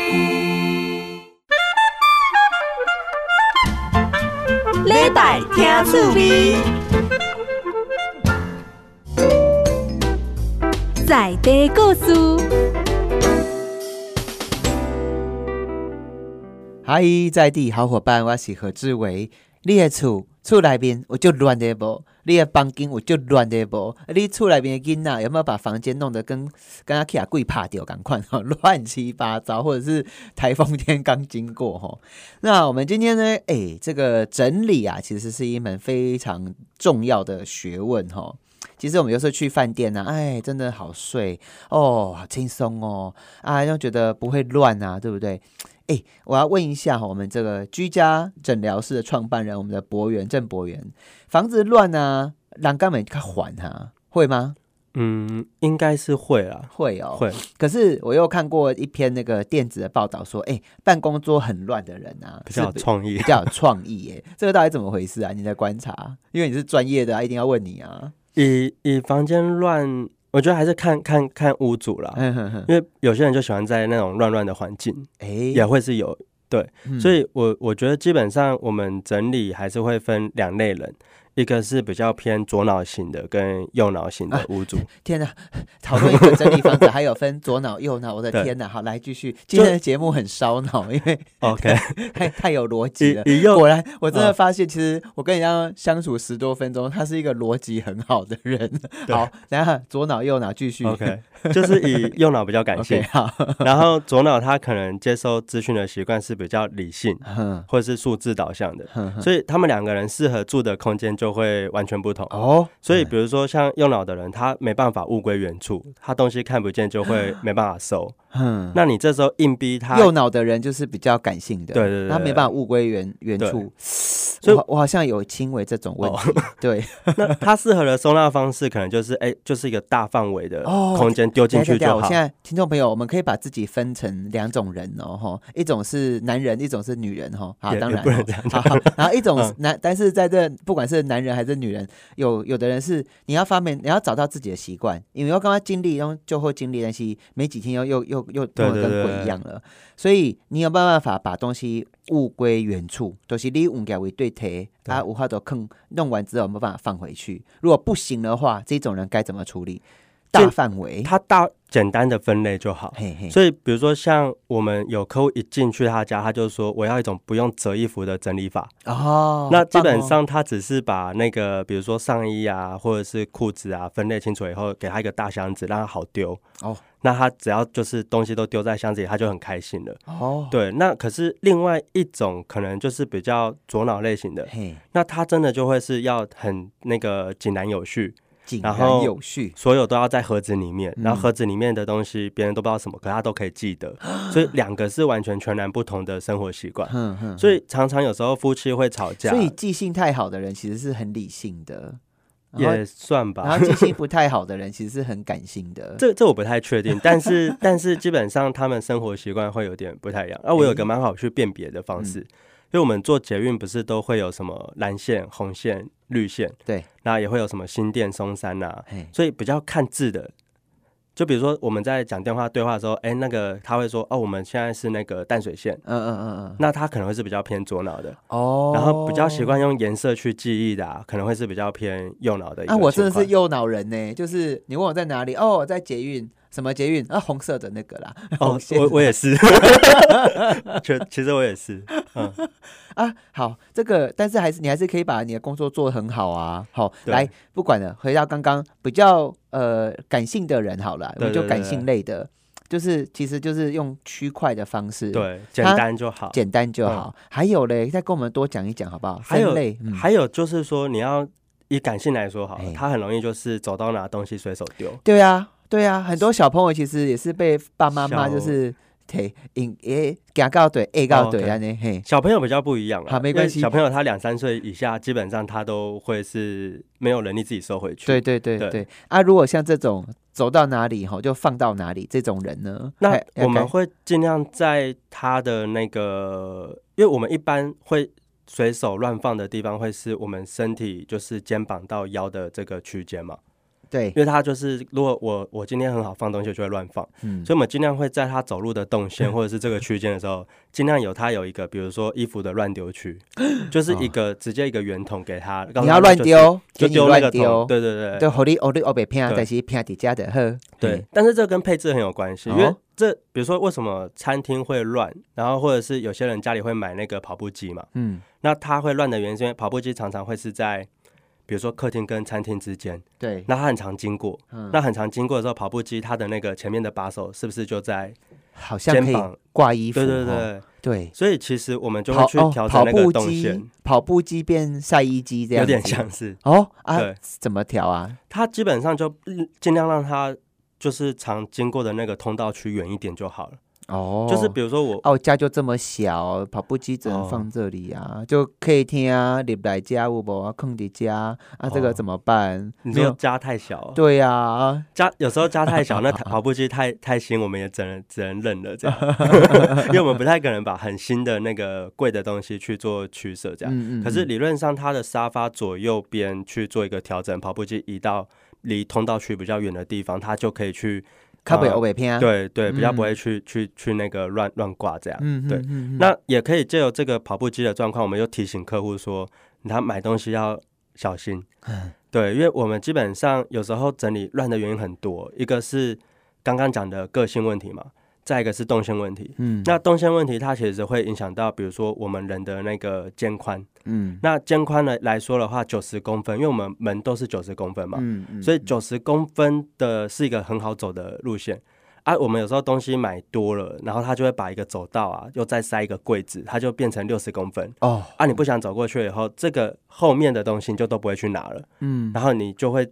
礼拜听趣味，在地故事。嗨，在地好伙伴，我是何志伟。你的厝厝内面有就乱的无？你的房间有就乱的无？你厝内面的囡仔有没有把房间弄得跟跟阿 K 贵怕掉赶快哈，乱七八糟，或者是台风天刚经过哈？那我们今天呢？哎，这个整理啊，其实是一门非常重要的学问哈。其实我们有时候去饭店呢、啊，哎，真的好睡哦，好轻松哦，啊，又觉得不会乱啊，对不对？哎，我要问一下，我们这个居家诊疗室的创办人，我们的博源郑博源，房子乱啊，栏杆没看还哈，会吗？嗯，应该是会啦，会哦，。会。可是我又看过一篇那个电子的报道说，哎，办公桌很乱的人啊，比较有是创意 比。较有创意耶。这个到底怎么回事啊？你在观察，因为你是专业的啊，一定要问你啊。以以房间乱，我觉得还是看看看屋主啦，嗯哼哼，因为有些人就喜欢在那种乱乱的环境，哎，也会是有。对所以我我觉得基本上我们整理还是会分两类人，一个是比较偏左脑型的，跟右脑型的屋主。天哪，讨论一个整理房子还有分左脑右脑，我的天哪！好，来继续，今天的节目很烧脑，因为 OK，太太有逻辑了。果然，我真的嗯发现，其实我跟人家相处十多分钟，他是一个逻辑很好的人。好，等一下左脑右脑继续。OK，就是以右脑比较感性 然后左脑他可能接收资讯的习惯是比较理性哼或者是数字导向的，所以他们两个人适合住的空间就会完全不同。哦，所以，比如说像右脑的人，他没办法物归原处，他东西看不见就会没办法收。嗯，那你这时候硬逼他，右脑的人就是比较感性的，对对对他没办法物归原原对处。所以我好像有轻微这种问题。对，那它适合的收纳方式可能就是，哎，就是一个大范围的空间丢进去就好。现在听众朋友，我们可以把自己分成两种人哦，哈，一种是男人，一种是女人，哈。好，当然，好，然后一种男，但是在这不管是男人还是女人，有有的人是你要发明，你要找到自己的习惯，因为要刚刚经历，然后就会经历那些没几天又又又又跟鬼一样了，所以你有办法把东西物归原处，都是你物件为对贴，啊，无法都坑弄完之后没办法放回去。如果不行的话，这种人该怎么处理？大范围，他大简单的分类就好。所以，比如说像我们有客户一进去他家，他就说我要一种不用折衣服的整理法。哦，那基本上他只是把那个，比如说上衣啊，或者是裤子啊，分类清楚以后，给他一个大箱子，让他好丢。哦，那他只要就是东西都丢在箱子里，他就很开心了。哦，对，那可是另外一种可能就是比较左脑类型的，那他真的就会是要很那个井然有序。然后有序，所有都要在盒子里面，然后盒子里面的东西别人都不知道什么，可他都可以记得，所以两个是完全全然不同的生活习惯。所以常常有时候夫妻会吵架。所以记性太好的人其实是很理性的，也算吧。然后记性不太好的人其实是很感性的。这这我不太确定，但是 但是基本上他们生活习惯会有点不太一样。啊，我有个蛮好去辨别的方式。因为我们做捷运不是都会有什么蓝线、红线、绿线，对，那也会有什么新店、松山呐，所以比较看字的，就比如说我们在讲电话对话的时候，哎，那个他会说哦，我们现在是那个淡水线，嗯嗯嗯嗯，那他可能会是比较偏左脑的哦，然后比较习惯用颜色去记忆的，可能会是比较偏右脑的。啊，我真的是右脑人呢，就是你问我在哪里，哦，在捷运。什么捷运啊？红色的那个啦。哦，我我也是。其其实我也是。嗯 啊，好，这个，但是还是你还是可以把你的工作做得很好啊。好，来，不管了，回到刚刚比较呃感性的人好了，我就感性类的，就是其实就是用区块的方式，对，简单就好，简单就好。还有嘞，再跟我们多讲一讲好不好？还有，还有就是说，你要以感性来说好，他很容易就是走到哪东西随手丢。对啊。对啊，很多小朋友其实也是被爸妈妈就是给引诶加告怼 A 告怼啊那嘿。小朋友比较不一样啊，没关系。小朋友他两三岁以下，基本上他都会是没有能力自己收回去。对对对对。啊，如果像这种走到哪里哈就放到哪里这种人呢？那我们会尽量在他的那个，因为我们一般会随手乱放的地方，会是我们身体就是肩膀到腰的这个区间嘛。对，因为他就是，如果我我今天很好放东西，就会乱放，嗯，所以我们尽量会在他走路的动线 或者是这个区间的时候，尽量有他有一个，比如说衣服的乱丢区，就是一个直接一个圆筒给他，你要乱丢就丢那个丢，对对对，对，好你好你我别偏啊，但是偏底下的呵，对，但是这跟配置很有关系，因为这比如说为什么餐厅会乱，然后或者是有些人家里会买那个跑步机嘛，嗯，那它会乱的原因，是因为跑步机常常会是在。比如说客厅跟餐厅之间，对，那他很常经过，那很常经过的时候，跑步机它的那个前面的把手是不是就在好像肩膀？挂衣服？对对对。对，所以其实我们就会去调整那个动线，跑步机变晒衣机这样，有点像是。哦啊，怎么调啊？它基本上就尽量让它就是常经过的那个通道区远一点就好了。哦，就是比如说我哦，家就这么小，跑步机只能放这里啊，就客厅啊，你来家务不啊，空的家啊，这个怎么办？你说家太小？对呀，啊家有时候家太小，那跑步机太太新，我们也只能只能认了这样，因为我们不太可能把很新的那个贵的东西去做取舍这样。可是理论上，它的沙发左右边去做一个调整，跑步机移到离通道区比较远的地方，它就可以去。靠北欧北偏啊，对对，比较不会去去去那个乱乱挂这样，对。那也可以借由这个跑步机的状况，我们又提醒客户说，他买东西要小心。对，因为我们基本上有时候整理乱的原因很多，一个是刚刚讲的个性问题嘛。再一个是动线问题，嗯，那动线问题它其实会影响到，比如说我们人的那个肩宽，嗯，那肩宽呢来说的话，九十公分，因为我们门都是九十公分嘛，嗯嗯，所以九十公分的是一个很好走的路线，啊，我们有时候东西买多了，然后他就会把一个走道啊，又再塞一个柜子，它就变成六十公分，哦，啊，你不想走过去以后，这个后面的东西就都不会去拿了，嗯，然后你就会。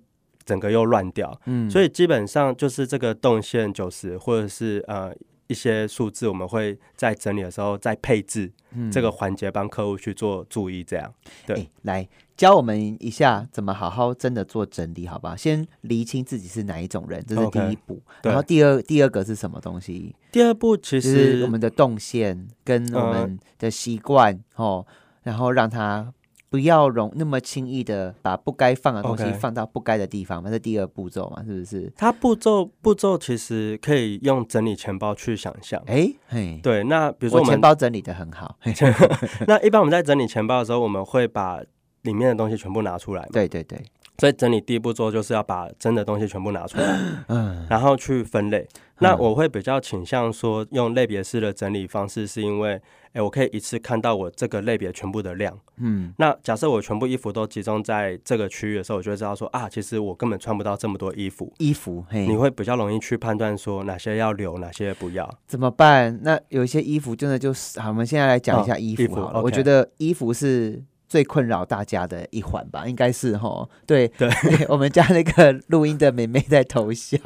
整个又乱掉，嗯，所以基本上就是这个动线九十或者是呃一些数字，我们会在整理的时候，再配置这个环节帮客户去做注意，这样对。来教我们一下怎么好好真的做整理，好吧？先厘清自己是哪一种人，这是第一步。然后第二第二个是什么东西？第二步其实我们的动线跟我们的习惯哦，然后让它。不要容那么轻易的把不该放的东西放到不该的地方，那是第二步骤嘛？是不是？它步骤步骤其实可以用整理钱包去想象。哎，嘿，对。那比如说，我钱包整理的很好。那一般我们在整理钱包的时候，我们会把里面的东西全部拿出来。对对对。所以整理第一步做就是要把真的东西全部拿出来，嗯，然后去分类。那我会比较倾向说用类别式的整理方式，是因为，哎，我可以一次看到我这个类别全部的量，嗯。那假设我全部衣服都集中在这个区域的时候，我就会知道说啊，其实我根本穿不到这么多衣服。衣服，你会比较容易去判断说哪些要留，哪些不要。怎么办？那有一些衣服真的就是好，我们现在来讲一下衣服好了。我觉得衣服是。最困扰大家的一环吧，应该是哈。对对，我们家那个录音的妹妹在偷笑。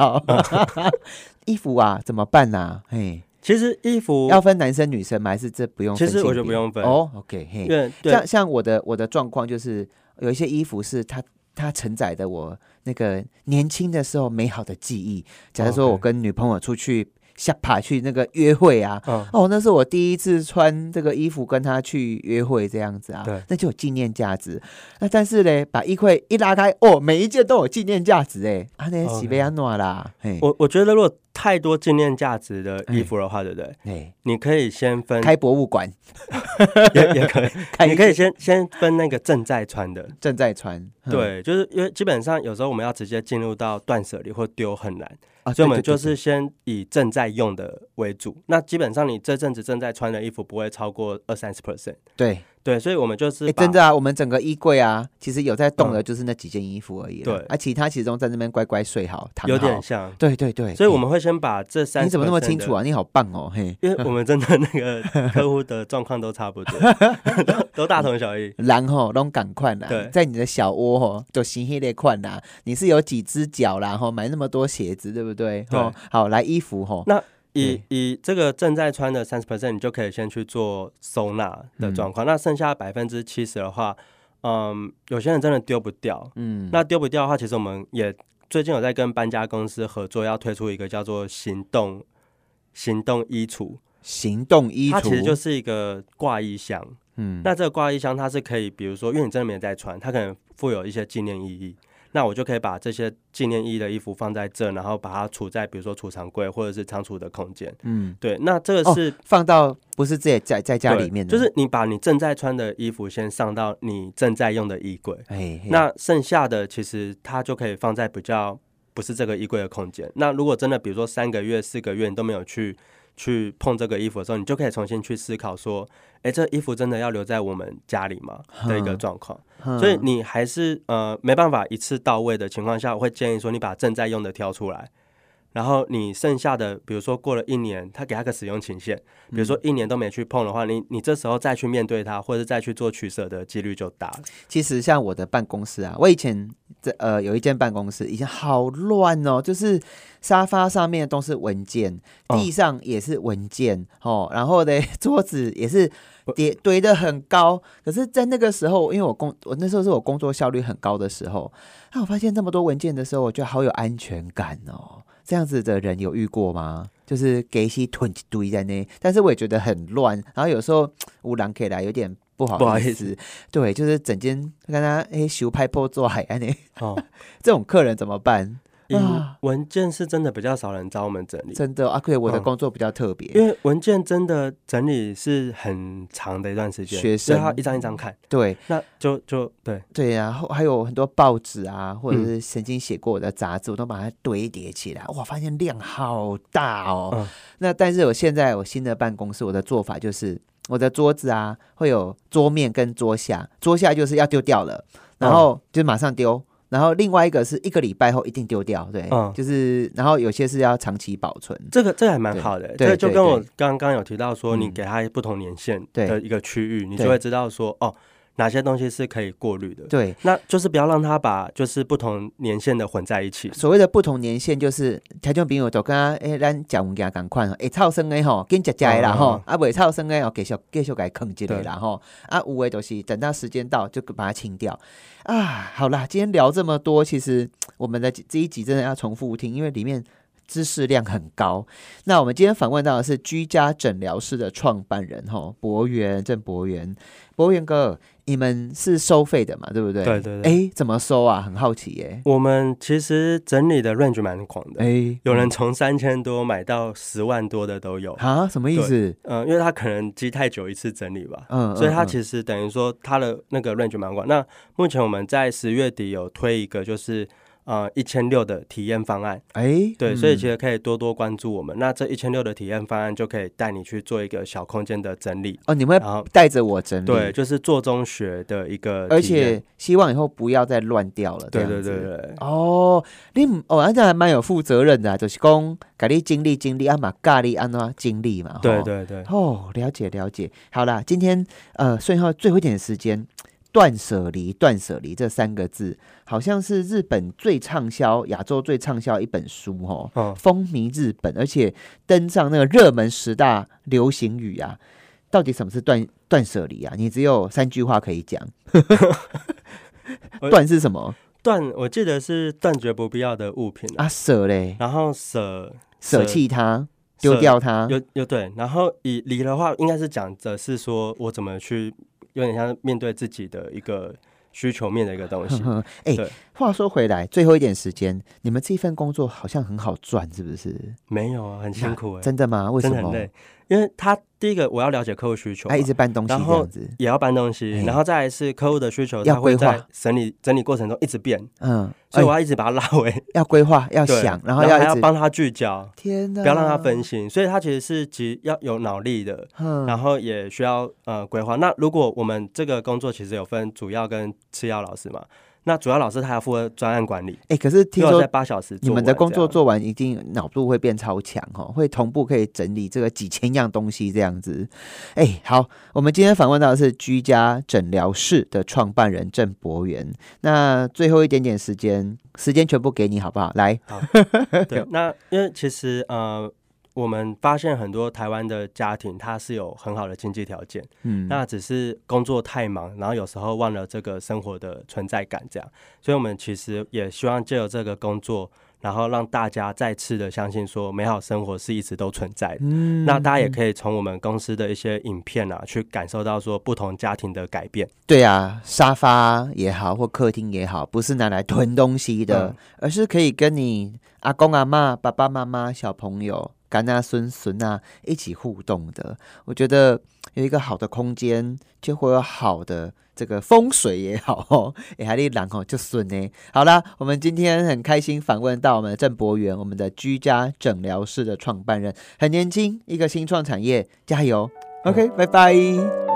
衣服啊，怎么办呢？嘿，其实衣服要分男生女生吗？还是这不用？其实我就不用分哦。OK，嘿，像像我的我的状况就是有一些衣服是它它承载的我那个年轻的时候美好的记忆。假如说我跟女朋友出去。下爬去那个约会啊，哦，那是我第一次穿这个衣服跟他去约会这样子啊，那就有纪念价值。那但是呢，把衣柜一拉开，哦，每一件都有纪念价值哎，啊，那洗被安暖啦。我我觉得如果太多纪念价值的衣服的话，对不对？哎，你可以先分开博物馆，也也可以，你可以先先分那个正在穿的，正在穿。对，就是因为基本上有时候我们要直接进入到断舍离或丢很难。啊，所以我们就是先以正在用的为主。那基本上你这阵子正在穿的衣服不会超过二三十 percent。对对，所以我们就是真的啊，我们整个衣柜啊，其实有在动的就是那几件衣服而已。对，啊，其他其中在那边乖乖睡好，躺好。有点像。对对对。所以我们会先把这三，你怎么那么清楚啊？你好棒哦，嘿。因为我们真的那个 客户的状况都差不多，都大同小异。然后拢赶快啦，对，在你的小窝吼，就新系列款啦。你是有几只脚啦？吼买那么多鞋子，对不对？对。好，来衣服吼。那以以这个正在穿的三十 percent，你就可以先去做收纳的状况。那剩下百分之七十的话，嗯，有些人真的丢不掉。嗯，那丢不掉的话，其实我们也最近有在跟搬家公司合作，要推出一个叫做行动行动衣橱。行动衣橱，它其实就是一个挂衣箱。嗯，那这个挂衣箱它是可以，比如说，因为你真的没在穿，它可能附有一些纪念意义。那我就可以把这些纪念意义的衣服放在这，然后把它储在比如说储藏柜或者是仓储的空间。嗯，对。那这个是放到不是自己在在家里面的，就是你把你正在穿的衣服先上到你正在用的衣柜。哎，那剩下的其实它就可以放在比较不是这个衣柜的空间。那如果真的比如说三个月、四个月你都没有去去碰这个衣服的时候，你就可以重新去思考说。哎，这衣服真的要留在我们家里吗？的一个状况，所以你还是呃没办法一次到位的情况下，我会建议说你把正在用的挑出来。然后你剩下的，比如说过了一年，他给他个使用期限，比如说一年都没去碰的话，你你这时候再去面对它，或者再去做取舍的几率就大了。其实像我的办公室啊，我以前这呃有一间办公室，以前好乱哦，就是沙发上面都是文件，地上也是文件哦，然后呢 桌子也是叠堆的很高。可是，在那个时候，因为我工我那时候是我工作效率很高的时候，那我发现这么多文件的时候，我觉得好有安全感哦。这样子的人有遇过吗？就是给一些 囤堆在那，但是我也觉得很乱。然后有时候 无人可以来，有点不好不好意思。对，就是整间跟他哎修拍破做海安呢。哦，这种客人怎么办？文件是真的比较少人找我们整理，真的。阿贵，我的工作比较特别，因为文件真的整理是很长的一段时间，学生他一张一张看。对，那就就对对，然后还有很多报纸啊，或者是曾经写过我的杂志，我都把它堆叠起来。哇，发现量好大哦。那但是我现在我新的办公室，我的做法就是我的桌子啊，会有桌面跟桌下，桌下就是要丢掉了，然后就马上丢。然后另外一个是一个礼拜后一定丢掉，对，就是然后有些是要长期保存，这个这个还蛮好的，对，就跟我刚刚有提到说，你给他不同年限的一个区域，你就会知道说，哦，哪些东西是可以过滤的。对，那就是不要让它把就是不同年限的混在一起。所谓的不同年限，就是条件朋友都跟他诶，咱讲物件赶快，会超生的吼，跟食食的啦吼，啊，未超生的哦，继续继续给坑一个啦吼，啊，有的都是等到时间到就把它清掉。啊，好啦，今天聊这么多，其实我们的这一集真的要重复听，因为里面。知识量很高。那我们今天访问到的是居家诊疗室的创办人哈，博源郑博源，博源哥，你们是收费的嘛？对不对？对对对。哎，怎么收啊？很好奇耶。我们其实整理的 range 蛮广的，哎，有人从三千多买到十万多的都有啊？什么意思？嗯，因为他可能积太久一次整理吧，嗯，所以他其实等于说他的那个 range 蛮广。那目前我们在十月底有推一个就是。呃，一千六的体验方案，哎，对，所以其实可以多多关注我们。那这一千六的体验方案就可以带你去做一个小空间的整理哦。你会带着我整理，对，就是做中学的一个，而且希望以后不要再乱掉了。对对对对。哦，你哦，这还蛮有负责任的，就是讲咖喱经历经历啊嘛，咖喱安怎经历嘛。对对对。哦，了解了解。好啦，今天呃，剩下最后一点时间。断舍离，断舍离这三个字，好像是日本最畅销、亚洲最畅销一本书，哦，风靡日本，而且登上那个热门十大流行语啊。到底什么是断断舍离啊？你只有三句话可以讲。断是什么？断，我记得是断绝不必要的物品啊。舍嘞，然后舍舍弃它，丢掉它。又又对，然后以离的话，应该是讲的是说我怎么去。有点像面对自己的一个需求面的一个东西。哎，话说回来，最后一点时间，你们这份工作好像很好赚，是不是？没有啊，很辛苦欸。真的吗？为什么？因为他第一个我要了解客户需求，他一直搬东西，然后也要搬东西，然后再来是客户的需求，他会在整理整理过程中一直变，嗯，所以我要一直把它拉回，要规划，要想，然后要要帮他聚焦，天哪，不要让他分心，所以他其实是其要有脑力的，嗯，然后也需要呃规划。那如果我们这个工作其实有分主要跟次要老师嘛？那主要老师他要负责专案管理，哎，可是听说在八小时，你们的工作做完，一定脑部会变超强哈，会同步可以整理这个几千样东西这样子。哎，好，我们今天访问到的是居家诊疗室的创办人郑博元。那最后一点点时间，时间全部给你好不好？来，好，对，那因为其实呃。我们发现很多台湾的家庭，他是有很好的经济条件，嗯，那只是工作太忙，然后有时候忘了这个生活的存在感，这样。所以，我们其实也希望借由这个工作，然后让大家再次的相信说，美好生活是一直都存在的。嗯，那大家也可以从我们公司的一些影片啊，去感受到说不同家庭的改变。对啊，沙发也好，或客厅也好，不是拿来囤东西的，而是可以跟你阿公阿妈、爸爸妈妈、小朋友。干啊孙孙啊一起互动的，我觉得有一个好的空间，就会有好的这个风水也好 哦，也还得然哦就顺呢。好啦，我们今天很开心访问到我们的郑博元，我们的居家诊疗室的创办人，很年轻，一个新创产业，加油。OK，拜拜。